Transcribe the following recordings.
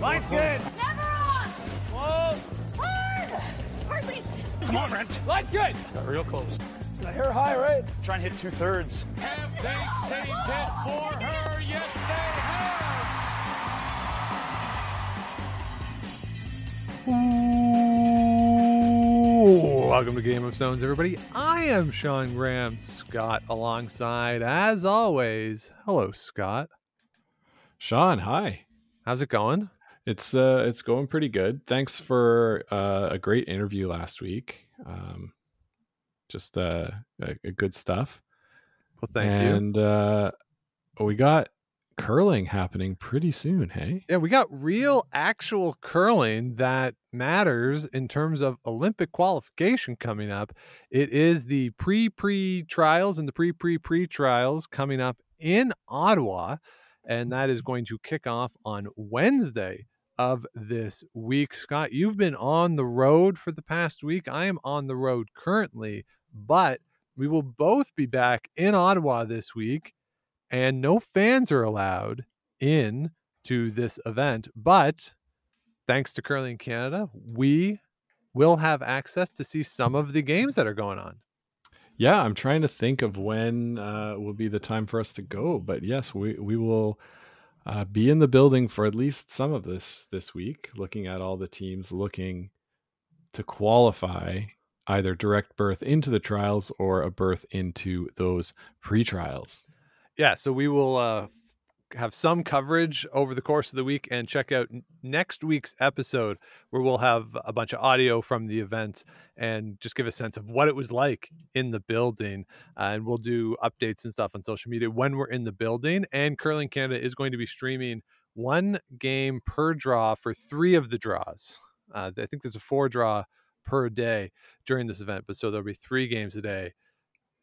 Line's good. Never on! Whoa. Hard! Hardly. Come on, Brent. Line's good. Got real close. The hair high, right? Try and hit two thirds. Have they saved it for her? Yes, they have. Ooh, welcome to Game of Stones, everybody. I am Sean Graham, Scott alongside, as always. Hello, Scott. Sean, hi. How's it going? It's uh it's going pretty good. Thanks for uh, a great interview last week. Um just uh a, a good stuff. Well, thank you. and uh we got curling happening pretty soon, hey? Yeah, we got real, actual curling that matters in terms of Olympic qualification coming up. It is the pre pre trials and the pre pre pre trials coming up in Ottawa, and that is going to kick off on Wednesday of this week. Scott, you've been on the road for the past week. I am on the road currently, but we will both be back in Ottawa this week, and no fans are allowed in to this event. But thanks to Curling Canada, we will have access to see some of the games that are going on. Yeah, I'm trying to think of when uh will be the time for us to go, but yes, we we will uh, be in the building for at least some of this this week, looking at all the teams looking to qualify either direct berth into the trials or a berth into those pre-trials. Yeah, so we will uh, have some coverage over the course of the week and check out next week's episode where we'll have a bunch of audio from the event and just give a sense of what it was like in the building. Uh, and we'll do updates and stuff on social media when we're in the building. And Curling Canada is going to be streaming one game per draw for three of the draws. Uh, I think there's a four draw per day during this event, but so there'll be three games a day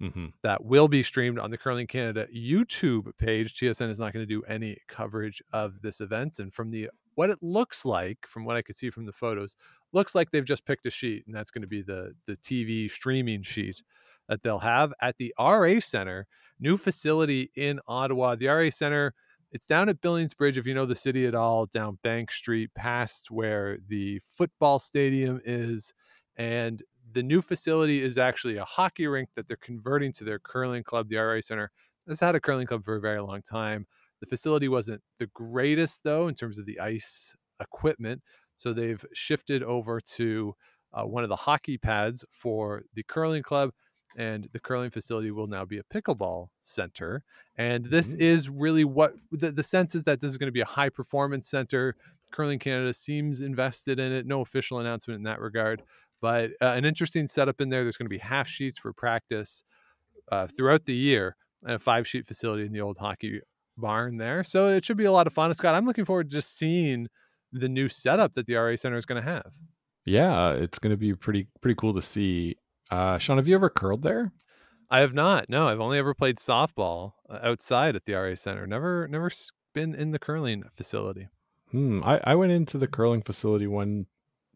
Mm-hmm. that will be streamed on the Curling Canada YouTube page. TSN is not going to do any coverage of this event, and from the what it looks like, from what I could see from the photos, looks like they've just picked a sheet, and that's going to be the the TV streaming sheet that they'll have at the RA Center, new facility in Ottawa. The RA Center. It's down at Billings Bridge, if you know the city at all, down Bank Street, past where the football stadium is. And the new facility is actually a hockey rink that they're converting to their curling club, the RA Center. This had a curling club for a very long time. The facility wasn't the greatest, though, in terms of the ice equipment. So they've shifted over to uh, one of the hockey pads for the curling club. And the curling facility will now be a pickleball center. And this Mhm. is really what the, the sense is that this is going to be a high performance center. Curling Canada seems invested in it. No official announcement in that regard but uh, an interesting setup in there. There's going to be half sheets for practice uh, throughout the year, and a five sheet facility in the old hockey barn there. So it should be a lot of fun. Scott, I'm looking forward to just seeing the new setup that the RA Center is going to have. Yeah, it's going to be pretty pretty cool to see. Uh, Sean, have you ever curled there? I have not. No, I've only ever played softball uh, outside at the RA Center. Never, never been in the curling facility. Hmm. I, I went into the curling facility one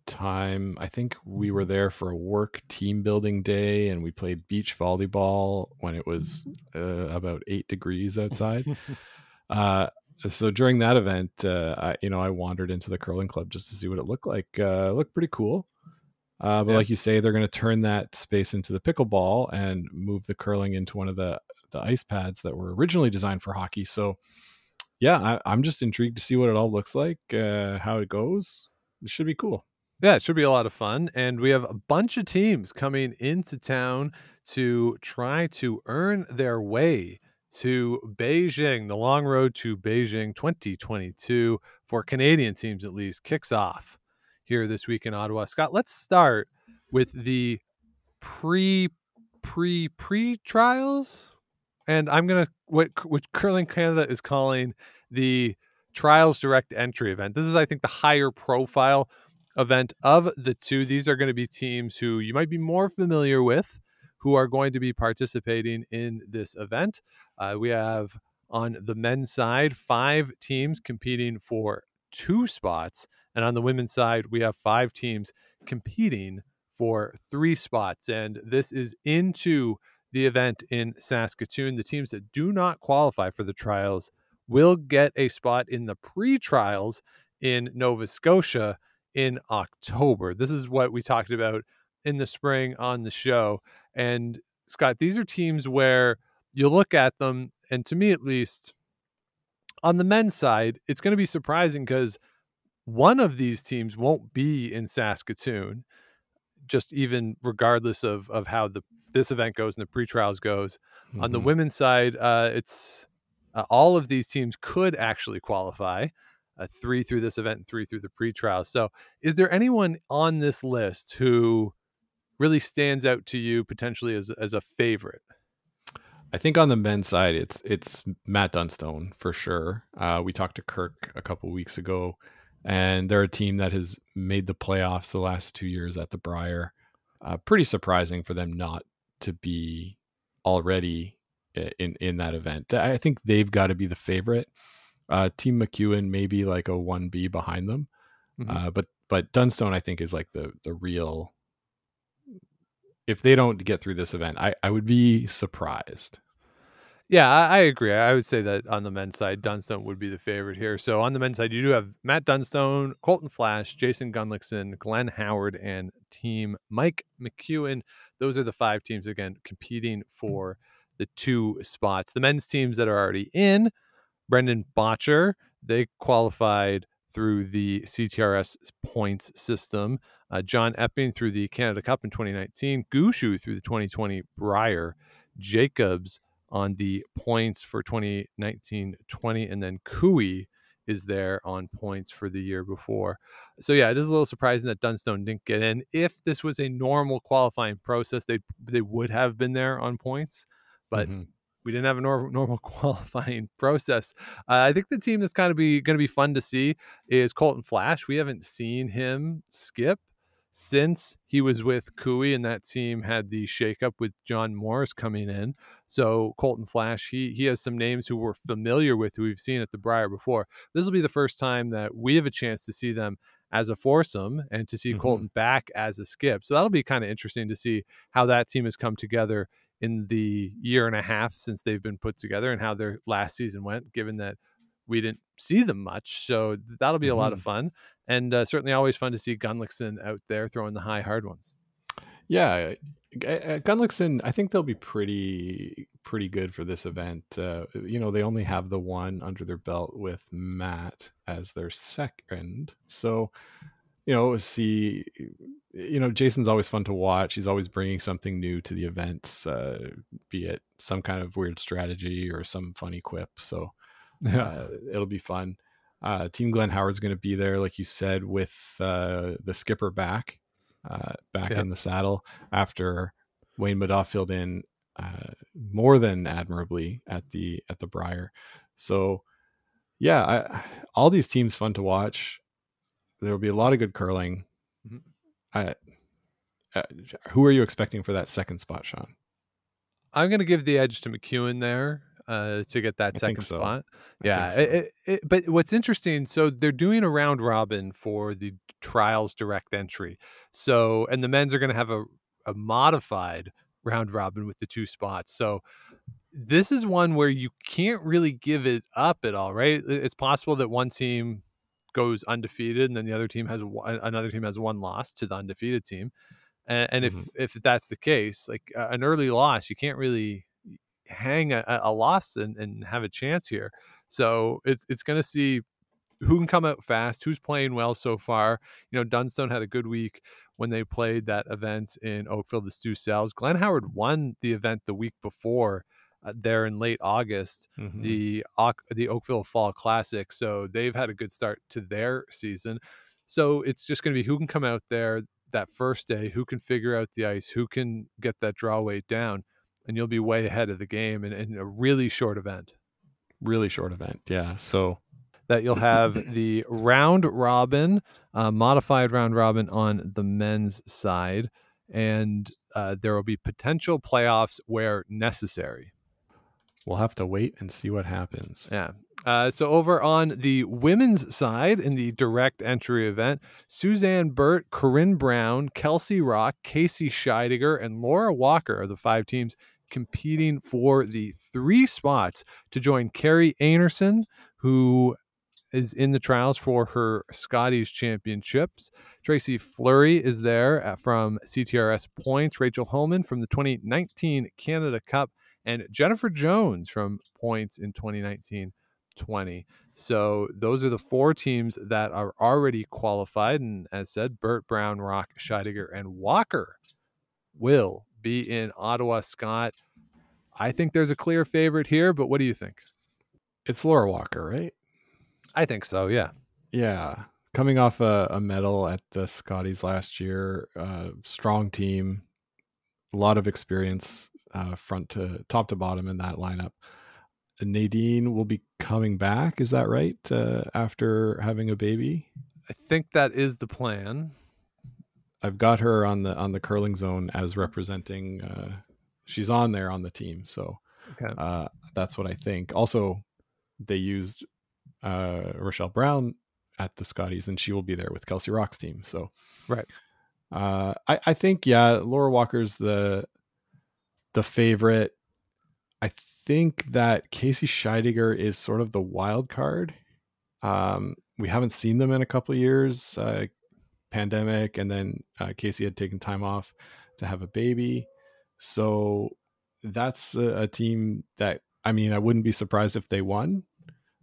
time. I think we were there for a work team building day and we played beach volleyball when it was uh, about eight degrees outside. uh, so during that event, uh, I, you know, I wandered into the curling club just to see what it looked like. Uh, it looked pretty cool. Uh, but Yeah. like you say, they're going to turn that space into the pickleball and move the curling into one of the the ice pads that were originally designed for hockey. So, yeah, I, I'm just intrigued to see what it all looks like, uh, how it goes. It should be cool. Yeah, it should be a lot of fun. And we have a bunch of teams coming into town to try to earn their way to Beijing. The long road to Beijing 2022 for Canadian teams, at least, kicks off here this week in Ottawa. Scott, let's start with the pre pre pre trials. And I'm to, what, what Curling Canada is calling the trials direct entry event. This is, I think, the higher profile event of the two. These are going to be teams who you might be more familiar with who are going to be participating in this event. Uh, we have on the men's side five teams competing for two spots. And on the women's side, we have five teams competing for three spots. And this is into the event in Saskatoon. The teams that do not qualify for the trials will get a spot in the pre trials in Nova Scotia in October. This is what we talked about in the spring on the show. And Scott, these are teams where you look at them, and to me at least, on the men's side, it's going to be surprising because one of these teams won't be in Saskatoon, just even regardless of of how the this event goes and the pre-trials goes. Mm-hmm. On the mm-hmm. women's side, uh, it's uh, all of these teams could actually qualify. Uh, three through this event and three through the pre-trials. So, is there anyone on this list who really stands out to you potentially as as a favorite? I think on the men's side, it's it's Matt Dunstone for sure. Uh, we talked to Kirk a couple weeks ago, and they're a team that has made the playoffs the last two years at the Brier. Uh, pretty surprising for them not to be already in in that event. I think they've got to be the favorite. Uh, Team McEwen maybe like a one B behind them, mm-hmm. uh, but but Dunstone I think is like the the real. If they don't get through this event, I, I would be surprised. Yeah, I, I, agree. I would say that on the men's side, Dunstone would be the favorite here. So on the men's side, you do have Matt Dunstone, Colton Flasch, Jason Gunnlaugson, Glenn Howard, and Team Mike McEwen. Those are the five teams again competing for the two spots. The men's teams that are already in, Brendan Bottcher, they qualified through the CTRS points system. Uh, John Epping through the Canada Cup in 2019. Gushue through the 2020 Brier. Jacobs on the points for 2019 20, and then Koe is there on points for the year before. So yeah, it is a little surprising that Dunstone didn't get in. If this was a normal qualifying process, they they would have been there on points, but mm-hmm. We didn't have a nor- normal qualifying process. Uh, I think the team that's kind of be going to be fun to see is Colton Flasch. We haven't seen him skip since he was with Koe and that team had the shakeup with John Morris coming in. So Colton Flasch, he he has some names who we're familiar with who we've seen at the Brier before. This will be the first time that we have a chance to see them as a foursome and to see mm-hmm. Colton back as a skip. So that'll be kind of interesting to see how that team has come together in the year and a half since they've been put together and how their last season went, given that we didn't see them much. So that'll be a mm-hmm. lot of mm-hmm. fun and uh, certainly always fun to see Gunnlaugson out there throwing the high hard ones. Yeah, Gunnlaugson, I think they'll be pretty pretty good for this event. Uh, you know, they only have the one under their belt with Matt as their second, so you know, see, you know, Jason's always fun to watch. He's always bringing something new to the events, uh, be it some kind of weird strategy or some funny quip. So uh, it'll be fun. Uh, Team Glenn Howard's going to be there, like you said, with uh, the skipper back, uh, back yep. in the saddle after Wayne Middaugh filled in uh, more than admirably at the at the Brier. So, yeah, I, all these teams fun to watch. There will be a lot of good curling. Mm-hmm. I, uh, who are you expecting for that second spot, Sean? I'm going to give the edge to McEwen there uh, to get that I second so. spot. Yeah, so. it, it, but what's interesting, so they're doing a round robin for the trials direct entry. So, and the men's are going to have a, a modified round robin with the two spots. So, this is one where you can't really give it up at all, right? It's possible that one team goes undefeated and then the other team has another team has one loss to the undefeated team. And, and mm-hmm. if if that's the case, like uh, an early loss, you can't really hang a, a loss and, and have a chance here. So it's it's going to see who can come out fast, who's playing well so far. You know, Dunstone had a good week when they played that event in Oakville, the Stu Sells. Glenn Howard won the event the week before there in late August, mm-hmm. the the Oakville Fall Classic. So they've had a good start to their season. So it's just going to be who can come out there that first day, who can figure out the ice, who can get that draw weight down and you'll be way ahead of the game in, in a really short event. Really short event, yeah. So that you'll have the round robin, uh, modified round robin on the men's side, and uh, there will be potential playoffs where necessary. We'll have to wait and see what happens. Yeah. Uh, so over on the women's side in the direct entry event, Suzanne Birt, Corryn Brown, Kelsey Rocque, Casey Scheidegger, and Laura Walker are the five teams competing for the three spots to join Kerri Einarson, who is in the trials for her Scotties championships. Tracy Fleury is there from CTRS Points. Rachel Homan from the 2019 Canada Cup. And Jennifer Jones from Points in 2019 20. So those are the four teams that are already qualified. And as said, Birt, Brown, Rocque, Scheidegger, and Walker will be in Ottawa. Scott, I think there's a clear favorite here, but what do you think? It's Laura Walker, right? I think so, yeah. Yeah. Coming off a, a medal at the Scotties last year, uh, strong team, a lot of experience uh, front to top to bottom in that lineup. Nadine will be coming back. Is that right? Uh, after having a baby, I think that is the plan. I've got her on the on the curling zone as representing. Uh, she's on there on the team, so Okay. uh, that's what I think. Also, they used uh, Rachelle Brown at the Scotties, and she will be there with Kelsey Rocque's team. So, Right. Uh, I I think yeah, Laura Walker's the the favorite. I think that Casey Scheidegger is sort of the wild card. Um, we haven't seen them in a couple of years, uh, pandemic, and then uh, Casey had taken time off to have a baby. So that's a, a team that I mean, I wouldn't be surprised if they won.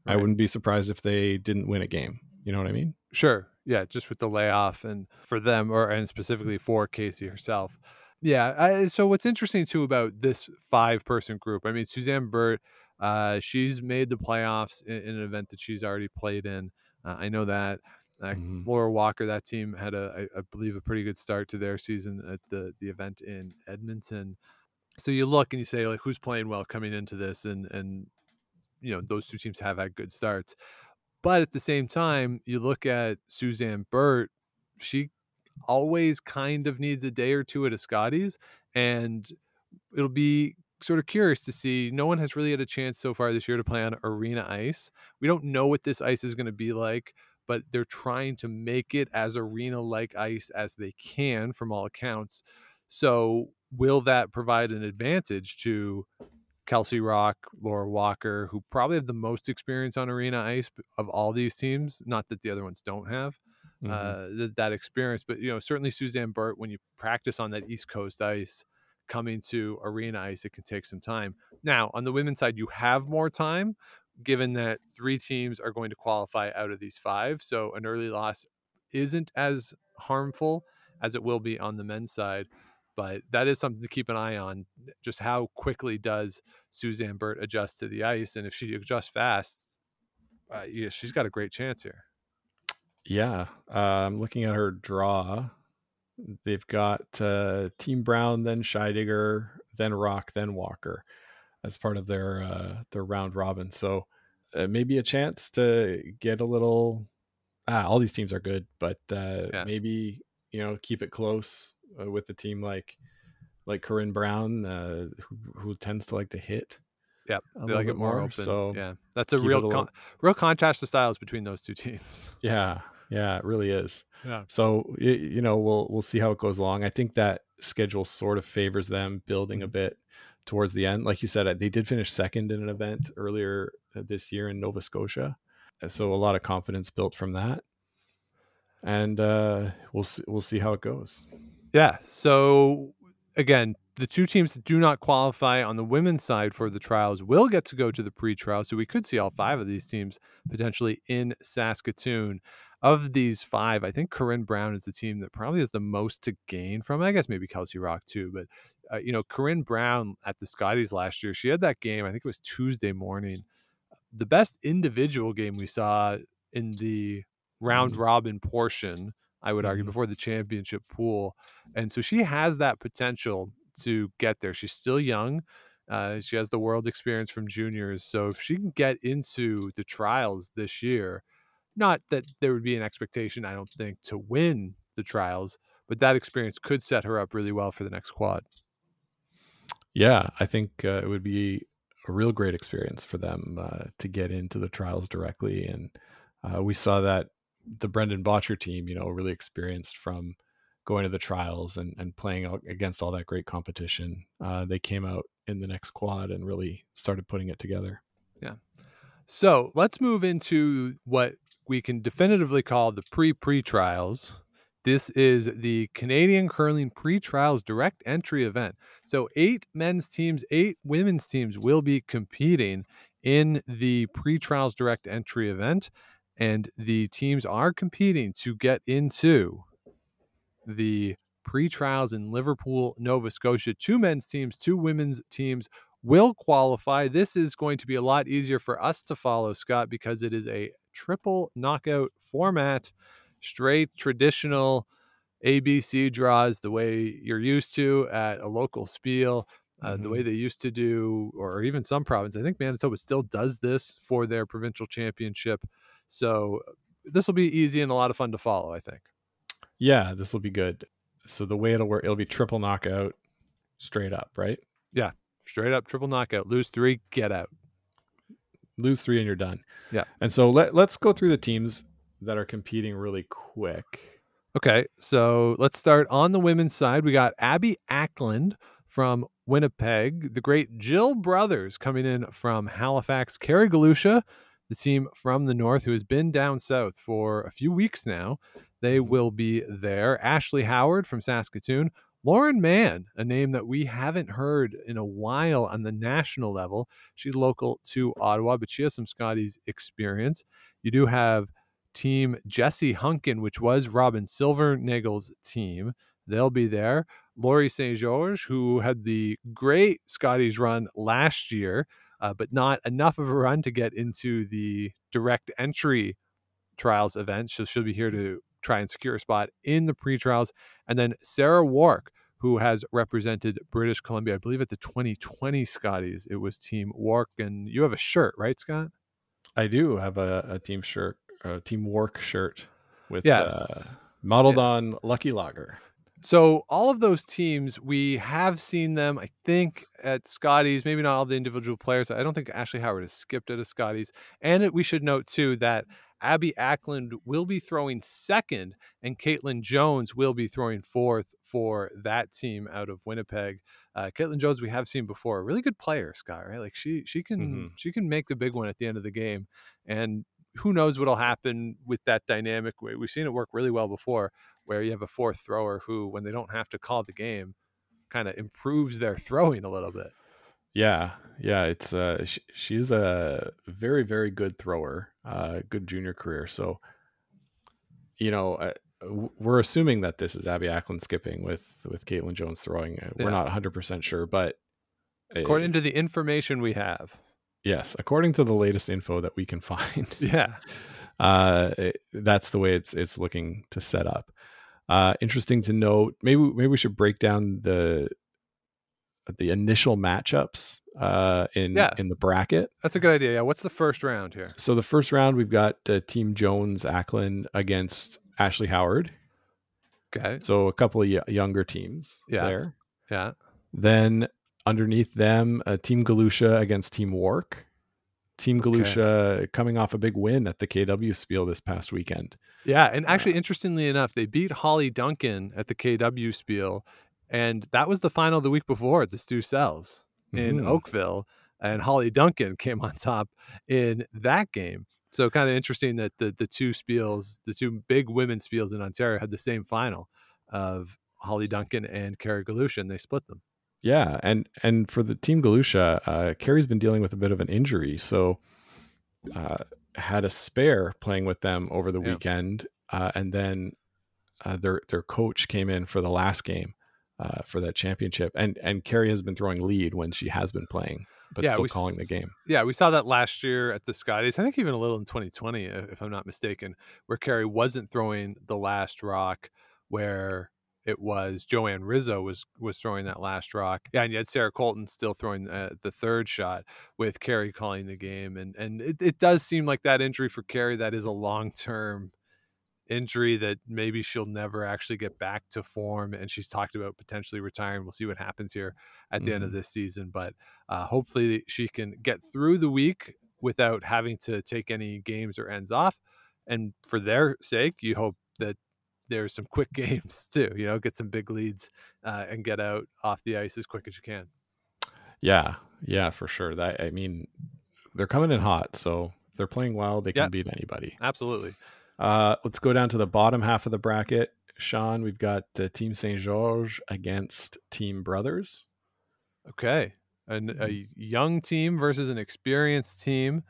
I wouldn't be surprised if they didn't win a game. You know what I mean? Sure. Yeah, just with the layoff and for them or and specifically for Casey herself. Yeah. I, so what's interesting too about this five person group, I mean, Suzanne Birt, uh, she's made the playoffs in, in an event that she's already played in. Uh, I know that. Uh, Mhm. Laura Walker, that team had a, I, I believe, a pretty good start to their season at the the event in Edmonton. So you look and you say like, who's playing well coming into this, and and you know those two teams have had good starts. But at the same time, you look at Suzanne Birt, she always kind of needs a day or two at a Scotties. And it'll be sort of curious to see. No one has really had a chance so far this year to play on arena ice. We don't know what this ice is going to be like, but they're trying to make it as arena like ice as they can from all accounts. So, will that provide an advantage to Kelsey Rocque, Laura Walker, who probably have the most experience on arena ice of all these teams. Not that the other ones don't have Mhm. uh, th- that experience, but you know certainly Suzanne Birt, when you practice on that East Coast ice, coming to arena ice, it can take some time. Now on the women's side, you have more time, given that three teams are going to qualify out of these five, so an early loss isn't as harmful as it will be on the men's side. But that is something to keep an eye on. Just how quickly does Suzanne Birt adjust to the ice, and if she adjusts fast, uh, yeah, she's got a great chance here. Yeah, I'm looking at her draw. They've got uh, Team Brown, then Scheidegger, then Rocque, then Walker, as part of their uh, their round robin. So uh, maybe a chance to get a little. Ah, all these teams are good, but uh, Yeah. maybe you know keep it close uh, with a team like like Corryn Brown, uh, who, who tends to like to hit. Yeah, they little like it more, more, open. so yeah, that's a real a con- real contrast to styles between those two teams. Yeah, yeah, it really is. Yeah. So you know, we'll we'll see how it goes along. I think that schedule sort of favors them building a bit towards the end. Like you said, they did finish second in an event earlier uh, this year in Nova Scotia, Uh, so a lot of confidence built from that. And uh, we'll see, we'll see how it goes. Yeah. So again, the two teams that do not qualify on the women's side for the trials will get to go to the pre-trial. So we could see all five of these teams potentially in Saskatoon. Of these five, I think Corryn Brown is the team that probably has the most to gain from. I guess maybe Kelsey Rocque too, but uh, you know, Corryn Brown at the Scotties last year, she had that game. I think it was Tuesday morning. The best individual game we saw in the round robin portion, I would argue, Mhm. before the championship pool. And so she has that potential to get there. She's still young. Uh, she has the world experience from juniors. So if she can get into the trials this year, not that there would be an expectation, I don't think, to win the trials, but that experience could set her up really well for the next quad. Yeah, I think uh, it would be a real great experience for them uh, to get into the trials directly. And uh, we saw that the Brendan Bottcher team, you know, really experienced from going to the trials and, and playing against all that great competition. Uh, they came out in the next quad and really started putting it together. So let's move into what we can definitively call the pre pre trials. This is the Canadian Curling Pre Trials Direct Entry event. So, eight men's teams, eight women's teams will be competing in the Pre Trials Direct Entry event. And the teams are competing to get into the pre trials in Liverpool, Nova Scotia. Two men's teams, two women's teams will qualify. This is going to be a lot easier for us to follow, Scott, because it is a triple knockout format, straight traditional ABC draws, the way you're used to at a local spiel. Uh, Mm-hmm. The way they used to do, or even some province, I think Manitoba still does this for their provincial championship. So this will be easy and a lot of fun to follow. I think. Yeah, this will be good. So the way it'll work, it'll be triple knockout, straight up, right? Straight up triple knockout. Lose three, get out. Lose three and you're done. Yeah. And so let let's go through the teams that are competing really quick. Okay, so let's start on the women's side. We got Abby Ackland from Winnipeg, the great Jill Brothers coming in from Halifax, Kerry Galusha, the team from the north who has been down south for a few weeks now. They mm-hmm. will be there. Ashley Howard from Saskatoon, Lauren Mann, a name that we haven't heard in a while on the national level. She's local to Ottawa, but she has some Scotties experience. You do have team Jessie Hunkin, which was Robyn Silvernagle's team. They'll be there. Laurie St-Georges, who had the great Scotties run last year, uh, but not enough of a run to get into the direct entry trials event. So she'll be here to try and secure a spot in the pre trials. And then Sarah Wark, who has represented British Columbia, I believe at the 2020 Scotties. It was Team Wark. And you have a shirt, right, Scott? I do have a, a team shirt, a team Wark shirt with Yes. uh, modeled on Lucky Lager. So all of those teams, we have seen them. I think at Scotties, maybe not all the individual players. I don't think Ashley Howard has skipped at a Scotties. And it, we should note too that Abby Ackland will be throwing second, and Kaitlyn Jones will be throwing fourth for that team out of Winnipeg. Uh, Kaitlyn Jones, we have seen before, a really good player, Scott. Right? Like she she can Mhm. she can make the big one at the end of the game, and who knows what'll happen with that dynamic? We've seen it work really well before where you have a fourth thrower who, when they don't have to call the game, kind of improves their throwing a little bit. Yeah, yeah, it's uh, she, she's a very, very good thrower, uh, good junior career. So, you know, uh, we're assuming that this is Abby Ackland skipping with with Kaitlyn Jones throwing. Uh, Yeah. We're not 100 percent sure, but uh, According to the information we have. yes, according to the latest info that we can find, Yeah. uh, it- that's the way it's it's looking to set up. Uh, interesting to note. Maybe maybe we should break down the the initial matchups uh, in Yeah. in the bracket. That's a good idea. Yeah. What's the first round here? So the first round we've got uh, Team Jones Ackland against Ashley Howard. Okay. So a couple of y- younger teams Yeah. there. Yeah. Then underneath them, uh, Team Galusha against Team Wark. Team Galusha coming off a big win at the KW Spiel this past weekend. Yeah. And actually, interestingly enough, they beat Hollie Duncan at the KW Spiel. And that was the final the week before at the Stu Sells in Mhm. Oakville. And Hollie Duncan came on top in that game. So kind of interesting that the the two spiels, the two big women's spiels in Ontario had the same final of Hollie Duncan and Kerry Galusha, and they split them. Yeah, and and for the Team Galusha, uh, Kerry's been dealing with a bit of an injury, so uh, had a spare playing with them over the Yeah. weekend, uh, and then uh, their their coach came in for the last game uh, for that championship, and and Kerry has been throwing lead when she has been playing, but Yeah, still calling the game. Yeah, we saw that last year at the Scotties. I think even a little in 2020, if I'm not mistaken, where Kerry wasn't throwing the last rock, where it was Jo-Ann Rizzo was was throwing that last rock. Yeah, and you had Sarah Koltun still throwing uh, the third shot with Kerry calling the game, and and it, it does seem like that injury for Kerry that is a long term injury that maybe she'll never actually get back to form and she's talked about potentially retiring we'll see what happens here at the end of Mhm. this season but uh, hopefully she can get through the week without having to take any games or ends off and for their sake you hope that there's some quick games too you know get some big leads uh, and get out off the ice as quick as you can Yeah, yeah, for sure. That I mean, they're coming in hot. So if they're playing well, they can beat anybody. Absolutely. Uh, let's go down to the bottom half of the bracket. Sean, we've got uh, Team Saint Georges against Team Brothers. Okay. An, a young team versus an experienced team.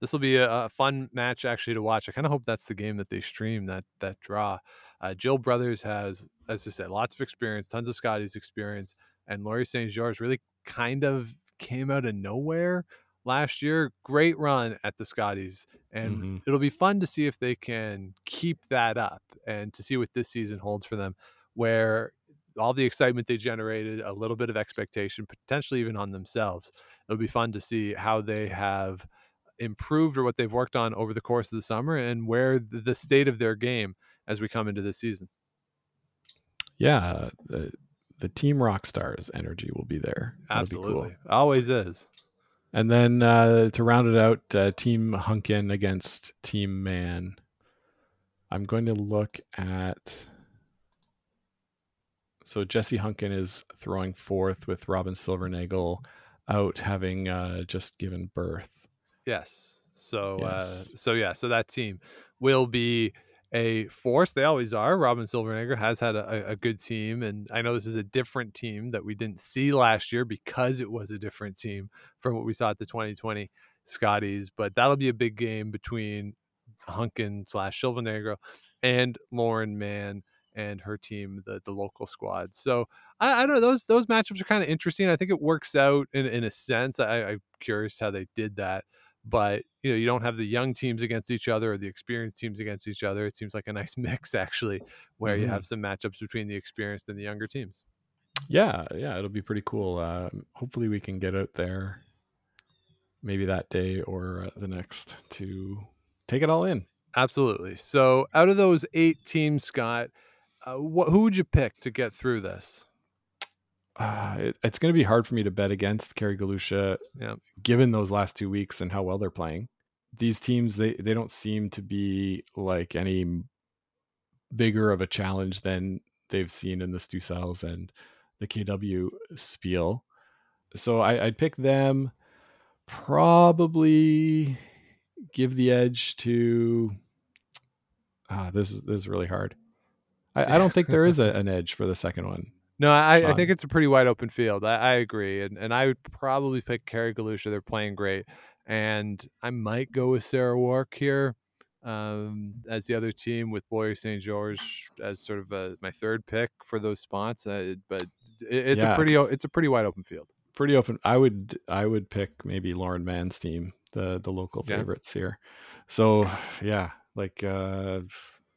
This will be a, a fun match actually to watch. I kind of hope that's the game that they stream that that draw. Uh, Jill Brothers has, as I said, lots of experience, tons of Scotty's experience, and Laurie St-Georges really kind of came out of nowhere last year. Great run at the Scotties, and Mhm. it'll be fun to see if they can keep that up and to see what this season holds for them. Where all the excitement they generated, a little bit of expectation, potentially even on themselves. It'll be fun to see how they have improved or what they've worked on over the course of the summer and where the state of their game as we come into this season. Yeah, the, the Team Rock Stars energy will be there. That'll be cool. Absolutely. Always is. And then uh, to round it out, uh, Team Hunkin against Team Mann. I'm going to look at. So Jessie Hunkin is throwing fourth with Robyn Silvernagle out having uh, just given birth. Yes. So uh Yes. so yeah, so that team will be a force. They always are. Robyn Silvernagle has had a, a good team, and I know this is a different team that we didn't see last year because it was a different team from what we saw at the 2020 Scotties. But that'll be a big game between Hunkin slash Silvernagro and Lauren Mann and her team, the the local squad. So I, I don't know those those matchups are kind of interesting. I think it works out in in a sense. I, I'm curious how they did that, but you know you don't have the young teams against each other or the experienced teams against each other. It seems like a nice mix actually, where you Mhm. have some matchups between the experienced and the younger teams. Yeah, yeah, it'll be pretty cool. Uh, hopefully, we can get out there maybe that day or uh, the next to take it all in. Absolutely. So out of those eight teams, Scott, uh, what who would you pick to get through this? Uh, it, it's going to be hard for me to bet against Kerry Galusha, Yeah. given those last two weeks and how well they're playing. These teams, they they don't seem to be like any bigger of a challenge than they've seen in the Stu Sells and the KW Spiel. So I, I'd pick them. Probably give the edge to. Ah, this is this is really hard. I, I don't think there is a, an edge for the second one. No, I, I think it's a pretty wide open field. I, I agree, and and I would probably pick Kerry Galusha. They're playing great, and I might go with Sarah Wark here um, as the other team with Laurie St-Georges as sort of a, my third pick for those spots. Uh, but it, it's Yeah, a pretty it's a pretty wide open field. pretty open. I would I would pick maybe Lauren Mann's team, the the local Yeah. favorites here. So yeah, like uh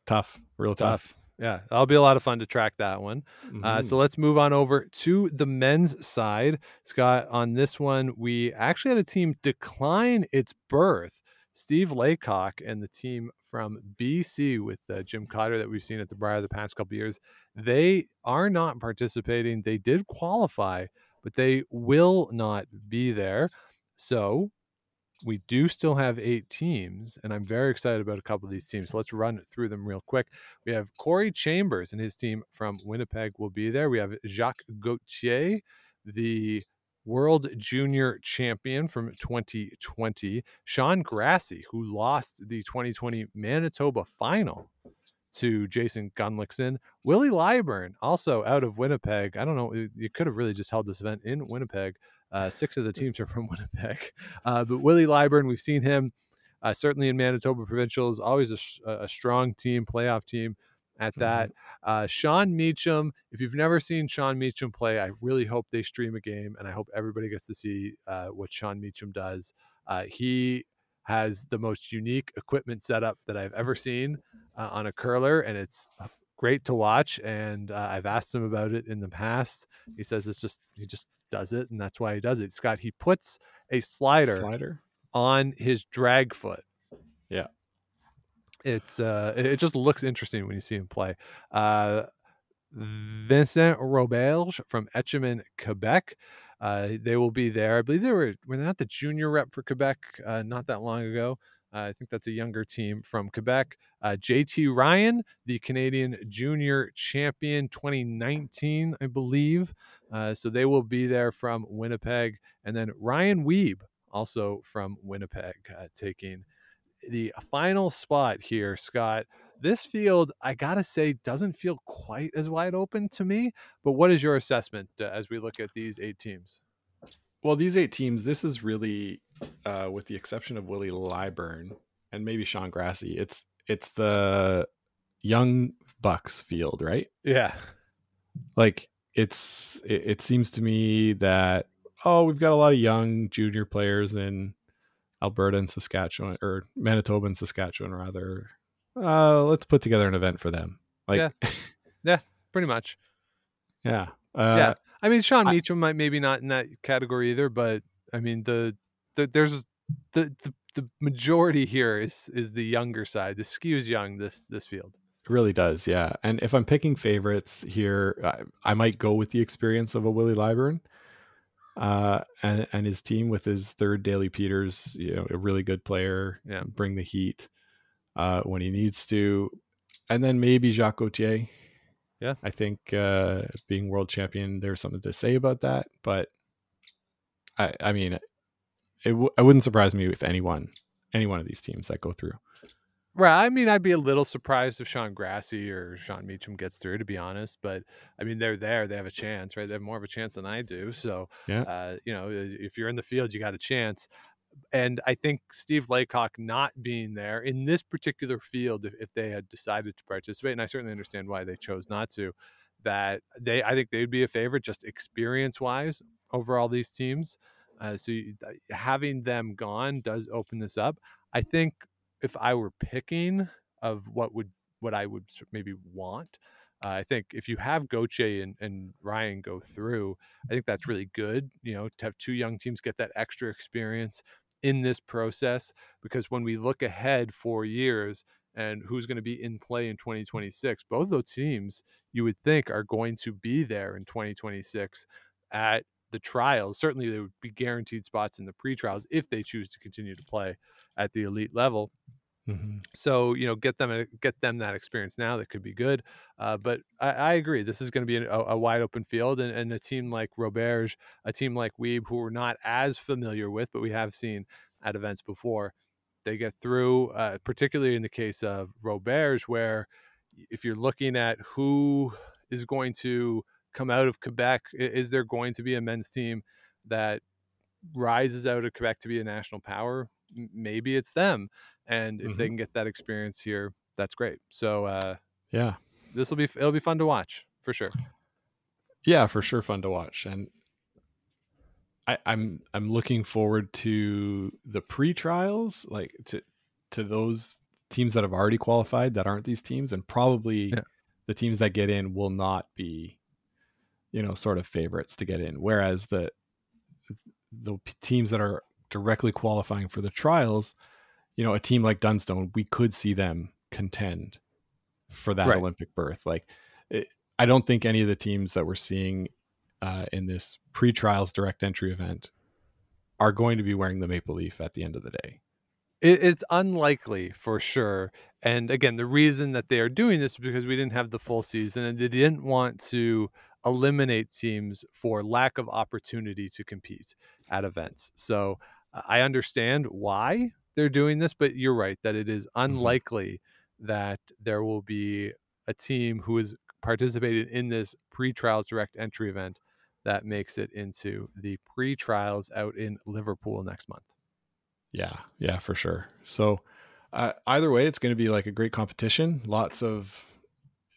tough, real tough. Tough. Yeah, that'll be a lot of fun to track that one. Uh, Mhm. so let's move on over to the men's side. Scott, on this one, we actually had a team decline its berth. Steve Laycock and the team from BC with uh, Jim Cotter that we've seen at the Brier the past couple years, they are not participating. They did qualify, but they will not be there. So we do still have eight teams, and I'm very excited about a couple of these teams. So let's run through them real quick. We have Corey Chambers and his team from Winnipeg will be there. We have Jacques Gauthier, the world junior champion from 2020. Sean Grassie, who lost the 2020 Manitoba final to Jason Gunnlaugson. Willie Lyburn, also out of Winnipeg. I don't know. You could have really just held this event in Winnipeg. Uh, six of the teams are from Winnipeg. Uh, but Willie Lyburn, we've seen him uh, certainly in Manitoba Provincials, always a, sh- a strong team, playoff team at that. Uh, Sean Meacham, if you've never seen Sean Meacham play, I really hope they stream a game and I hope everybody gets to see uh, what Sean Meacham does. Uh, he has the most unique equipment setup that I've ever seen uh, on a curler, and it's great to watch. And uh, I've asked him about it in the past. He says it's just, he just does it, and that's why he does it. Scott, he puts a slider Slider. on his drag foot. Yeah. It's uh it just looks interesting when you see him play. Uh Vincent Roberge from Etchemin, Quebec. Uh, they will be there. I believe they were were they not the junior rep for Quebec uh, not that long ago. I think that's a younger team from Quebec. Uh, JT Ryan, the Canadian junior champion 2019, I believe. Uh, so they will be there from Winnipeg. And then Ryan Wiebe, also from Winnipeg, uh, taking the final spot here, Scott. This field, I gotta say, doesn't feel quite as wide open to me. But what is your assessment uh, as we look at these eight teams? Well, these eight teams, this is really, uh, with the exception of Willie Lyburn and maybe Sean Grassie, it's it's the young Bucks field, right? Yeah, Like it's it, it seems to me that oh, we've got a lot of young junior players in Alberta and Saskatchewan or Manitoba and Saskatchewan rather. Uh, let's put together an event for them. Like Yeah. pretty much. yeah. Uh, yeah, I mean, Sean I- Meacham might maybe not in that category either, but I mean, the, the there's the, the the majority here is is the younger side. The skews young this this field. It really does, yeah. And if I'm picking favorites here, I, I might go with the experience of a Willie Lyburn, uh, and and his team with his third Daley Peters, you know, a really good player. Yeah. bring the heat uh, when he needs to, and then maybe Jacques Gauthier. Yeah. I think uh, being world champion, there's something to say about that. But I, I mean, it w- it wouldn't surprise me if anyone, any one of these teams that go through. Right. I mean, I'd be a little surprised if Sean Grassie or Sean Meacham gets through, to be honest. But I mean, they're there. They have a chance, right? They have more of a chance than I do. So, Yeah. uh, you know, if you're in the field, you got a chance. And I think Steve Laycock not being there in this particular field, if, if they had decided to participate, and I certainly understand why they chose not to, that they, I think they'd be a favorite just experience wise over all these teams. Uh, so you, having them gone does open this up. I think if I were picking of what would what I would maybe want, uh, I think if you have Gauthier and, and Ryan go through, I think that's really good. You know, to have two young teams get that extra experience in this process, because when we look ahead four years and who's going to be in play in 2026, both those teams you would think are going to be there in 2026 at the trials. Certainly, there would be guaranteed spots in the pre-trials if they choose to continue to play at the elite level. Mm-hmm. So you know, get them get them that experience now. That could be good. Uh, but I, I agree. This is going to be a, a wide open field, and, and a team like Roberge, a team like Wiebe, who we're not as familiar with, but we have seen at events before. They get through, uh, particularly in the case of Roberge, where if you're looking at who is going to come out of Quebec, is there going to be a men's team that rises out of Quebec to be a national power? Maybe it's them, and if they can get that experience here, that's great. So uh, Yeah. this will be it'll be fun to watch for sure. yeah for sure fun to watch and I, i'm i'm looking forward to the pre-trials like to to those teams that have already qualified that aren't these teams and probably Yeah. the teams that get in will not be you know sort of favorites to get in whereas the the teams that are directly qualifying for the trials you know a team like dunstone we could see them contend for that Right. olympic berth like it, i don't think any of the teams that we're seeing uh, in this pre-trials direct entry event are going to be wearing the maple leaf at the end of the day It, it's unlikely for sure. And again, the reason that they are doing this is because we didn't have the full season and they didn't want to eliminate teams for lack of opportunity to compete at events. So I understand why they're doing this, but you're right that it is unlikely that there will be a team who is participated in this pre-trials direct entry event that makes it into the pre-trials out in Liverpool next month. Yeah, yeah, for sure. So uh, either way, it's going to be like a great competition. Lots of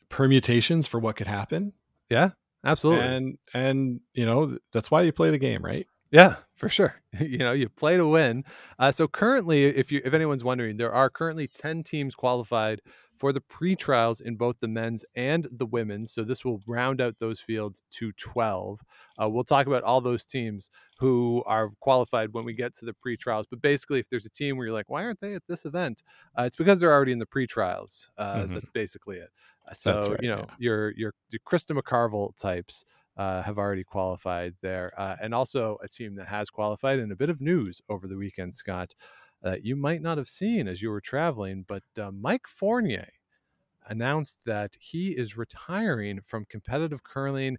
permutations for what could happen, Yeah, absolutely. and and you know that's why you play the game, right? Yeah, for sure. you know, you play to win. Uh, so currently, if you if anyone's wondering, there are currently ten teams qualified for the pre-trials in both the men's and the women's. So this will round out those fields to twelve. Uh, we'll talk about all those teams who are qualified when we get to the pre-trials. But basically, if there's a team where you're like, why aren't they at this event? Uh, it's because they're already in the pre-trials. Uh, Mhm. That's basically it. Uh, So right, you know, yeah. your your your Krista McCarville types uh, have already qualified there, uh, and also a team that has qualified. And a bit of news over the weekend, Scott, that you might not have seen as you were traveling, but uh, Mike Fournier announced that he is retiring from competitive curling,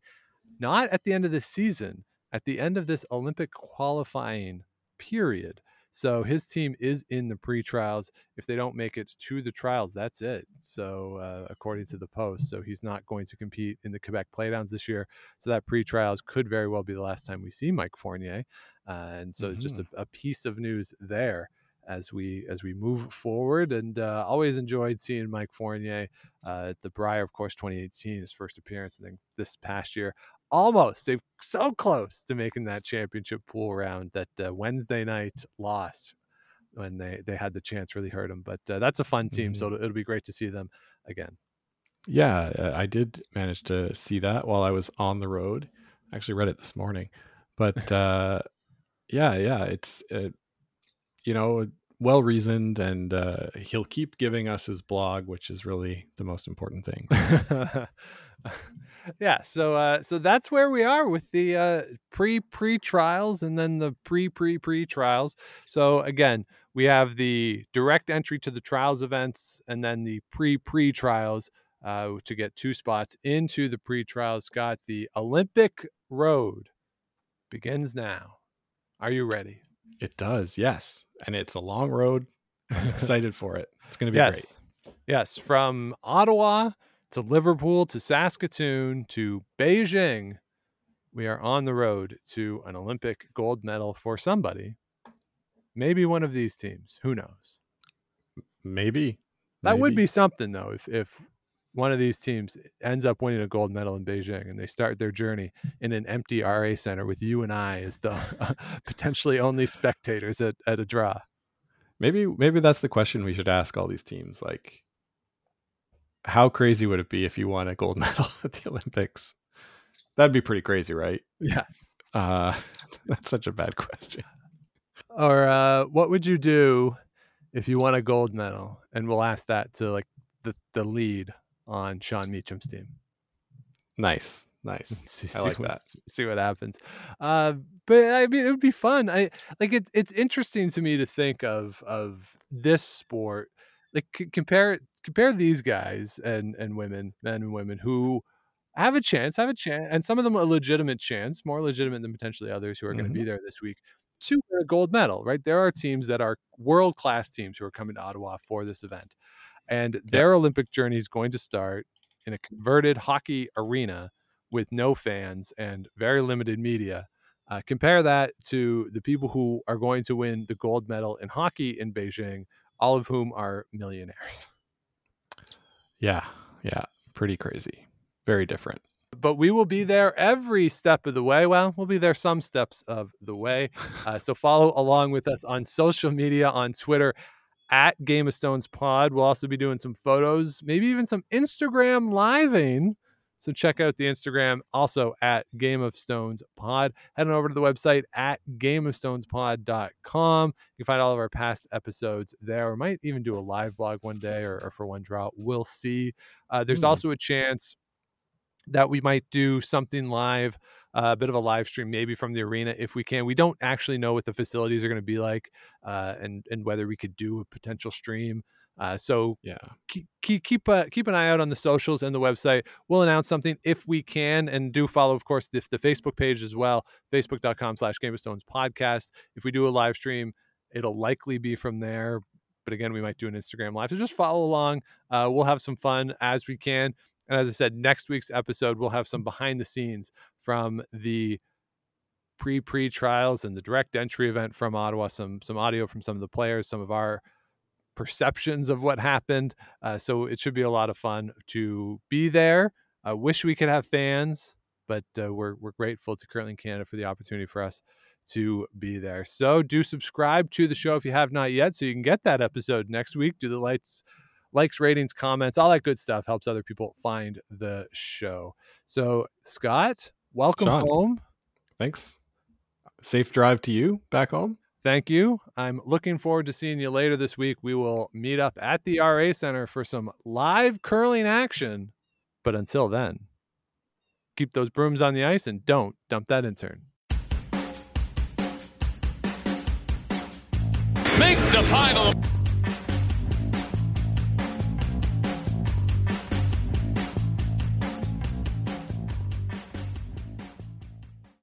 not at the end of this season, at the end of this Olympic qualifying period. So his team is in the pre-trials. If they don't make it to the trials, that's it. So uh, according to the post, so he's not going to compete in the Quebec Playdowns this year. So that pre-trials could very well be the last time we see Mike Fournier. Uh, and so mm-hmm. just a, a, piece of news there as we as we move forward. And uh, always enjoyed seeing Mike Fournier uh, at the Brier, of course, 2018, his first appearance, and then this past year almost they so close to making that championship pool round that uh, Wednesday night loss when they they had the chance really hurt them. But uh, that's a fun team, mm-hmm. so it'll, it'll, be great to see them again. Yeah, uh, I did manage to see that while I was on the road. I actually read it this morning, but uh, yeah, yeah, it's uh, you know well reasoned, and uh, he'll keep giving us his blog, which is really the most important thing. yeah so uh so that's where we are with the uh pre pre trials and then the pre pre pre trials so again we have the direct entry to the trials events and then the pre pre trials uh to get two spots into the pre trials scott the olympic road begins now. Are you ready? It does yes and it's a long road. I'm excited for it. It's going to be yes. great yes from ottawa to Liverpool to Saskatoon to Beijing, we are on the road to an Olympic gold medal for somebody. Maybe one of these teams. Who knows? Maybe. That Maybe. would be something though if if one of these teams ends up winning a gold medal in Beijing and they start their journey in an empty RA center with you and I as the potentially only spectators at, at a draw. Maybe maybe that's the question we should ask all these teams. Like how crazy would it be if you won a gold medal at the Olympics? That'd be pretty crazy, right? Yeah. Uh, that's such a bad question. Or uh, what would you do if you won a gold medal? And we'll ask that to like the, the lead on Sean Meacham's team. Nice. Nice. see, I like what, that. See what happens. Uh, but I mean, it would be fun. I like it. It's interesting to me to think of of this sport. Like c- compare compare these guys and and women, men and women who have a chance, have a chance, and some of them a legitimate chance, more legitimate than potentially others who are mm-hmm. going to be there this week to win a gold medal. Right? There are teams that are world class teams who are coming to Ottawa for this event, and their Olympic journey is going to start in a converted hockey arena with no fans and very limited media. Uh, compare that to the people who are going to win the gold medal in hockey in Beijing, all of whom are millionaires. Yeah, yeah, pretty crazy. Very different. But we will be there every step of the way. Well, we'll be there some steps of the way. Uh, so follow along with us on social media on Twitter at Game of Stones Pod. We'll also be doing some photos, maybe even some Instagram living so check out the Instagram also at Game of Stones Pod. Head on over to the website at gameofstonespod.com. You can find all of our past episodes there. We might even do a live blog one day or, or for one draw. We'll see. Uh, there's mm. also a chance that we might do something live, uh, a bit of a live stream, maybe from the arena if we can. We don't actually know what the facilities are going to be like, uh, and and whether we could do a potential stream. Uh, so yeah, keep keep keep, uh, keep an eye out on the socials and the website. We'll announce something if we can, and do follow, of course, the, the Facebook page as well, facebook.com/slash Game of Stones podcast. If we do a live stream, it'll likely be from there. But again, we might do an Instagram live. So just follow along. Uh, we'll have some fun as we can. And as I said, next week's episode we'll have some behind the scenes from the pre pre trials and the direct entry event from Ottawa. Some some audio from some of the players, some of our perceptions of what happened. Uh, so it should be a lot of fun to be there. I wish we could have fans, but uh, we're we're grateful to Curling Canada for the opportunity for us to be there. So do subscribe to the show if you have not yet, so you can get that episode next week. Do the lights, likes, ratings, comments, all that good stuff helps other people find the show. So Scott, welcome Sean, home. Thanks. Safe drive to you back home thank you. I'm looking forward to seeing you later this week. We will meet up at the RA Center for some live curling action. But until then, keep those brooms on the ice and don't dump that in-turn. Make the final.